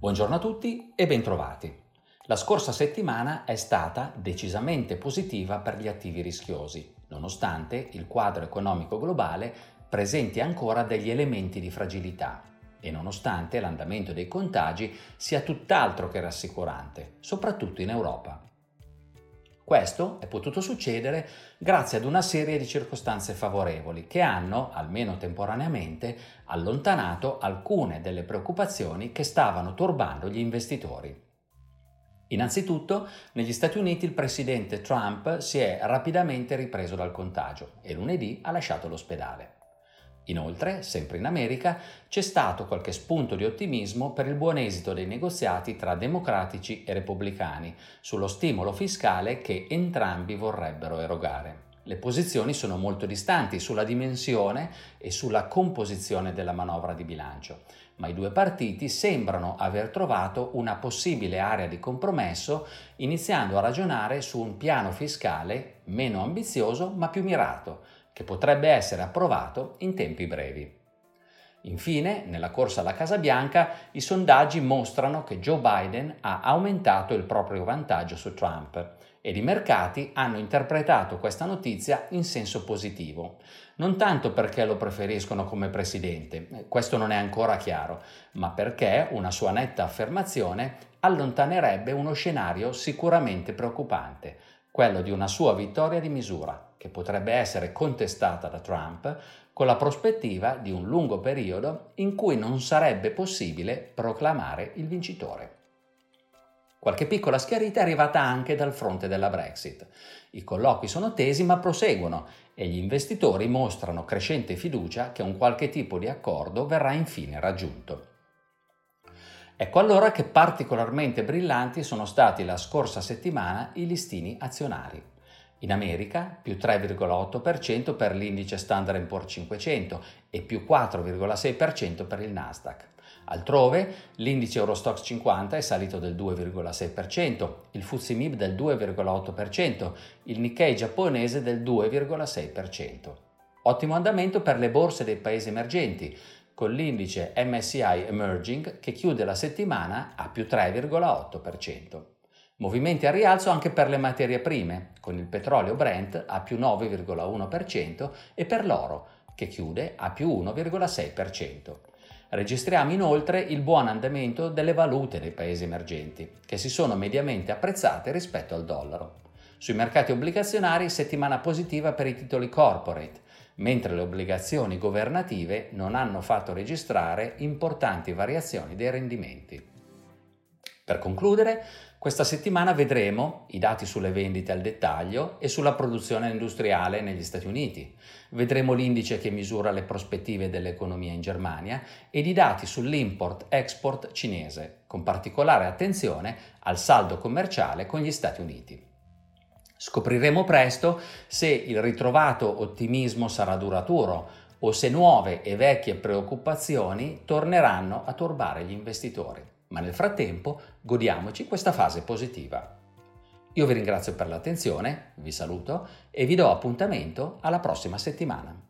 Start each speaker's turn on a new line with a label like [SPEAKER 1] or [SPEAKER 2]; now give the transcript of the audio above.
[SPEAKER 1] Buongiorno a tutti e bentrovati. La scorsa settimana è stata decisamente positiva per gli attivi rischiosi, nonostante il quadro economico globale presenti ancora degli elementi di fragilità e nonostante l'andamento dei contagi sia tutt'altro che rassicurante, soprattutto in Europa. Questo è potuto succedere grazie ad una serie di circostanze favorevoli che hanno, almeno temporaneamente, allontanato alcune delle preoccupazioni che stavano turbando gli investitori. Innanzitutto, negli Stati Uniti il presidente Trump si è rapidamente ripreso dal contagio e lunedì ha lasciato l'ospedale. Inoltre, sempre in America, c'è stato qualche spunto di ottimismo per il buon esito dei negoziati tra democratici e repubblicani sullo stimolo fiscale che entrambi vorrebbero erogare. Le posizioni sono molto distanti sulla dimensione e sulla composizione della manovra di bilancio, ma i due partiti sembrano aver trovato una possibile area di compromesso iniziando a ragionare su un piano fiscale meno ambizioso ma più mirato, che potrebbe essere approvato in tempi brevi. Infine, nella corsa alla Casa Bianca, i sondaggi mostrano che Joe Biden ha aumentato il proprio vantaggio su Trump ed i mercati hanno interpretato questa notizia in senso positivo. Non tanto perché lo preferiscono come presidente, questo non è ancora chiaro, ma perché una sua netta affermazione allontanerebbe uno scenario sicuramente preoccupante, quello di una sua vittoria di misura, che potrebbe essere contestata da Trump con la prospettiva di un lungo periodo in cui non sarebbe possibile proclamare il vincitore. Qualche piccola schiarita è arrivata anche dal fronte della Brexit. I colloqui sono tesi ma proseguono e gli investitori mostrano crescente fiducia che un qualche tipo di accordo verrà infine raggiunto. Ecco allora che particolarmente brillanti sono stati la scorsa settimana i listini azionari. In America più 3,8% per l'indice Standard Poor's 500 e più 4,6% per il Nasdaq. Altrove l'indice Eurostox 50 è salito del 2,6%, il FTSE MIB del 2,8%, il Nikkei giapponese del 2,6%. Ottimo andamento per le borse dei paesi emergenti, con l'indice MSCI Emerging che chiude la settimana a più 3,8%. Movimenti a rialzo anche per le materie prime, con il petrolio Brent a più 9,1% e per l'oro, che chiude a più 1,6%. Registriamo inoltre il buon andamento delle valute dei paesi emergenti, che si sono mediamente apprezzate rispetto al dollaro. Sui mercati obbligazionari settimana positiva per i titoli corporate, mentre le obbligazioni governative non hanno fatto registrare importanti variazioni dei rendimenti. Per concludere, questa settimana vedremo i dati sulle vendite al dettaglio e sulla produzione industriale negli Stati Uniti. Vedremo l'indice che misura le prospettive dell'economia in Germania ed i dati sull'import-export cinese, con particolare attenzione al saldo commerciale con gli Stati Uniti. Scopriremo presto se il ritrovato ottimismo sarà duraturo o se nuove e vecchie preoccupazioni torneranno a turbare gli investitori ma nel frattempo godiamoci questa fase positiva. Io vi ringrazio per l'attenzione, vi saluto e vi do appuntamento alla prossima settimana.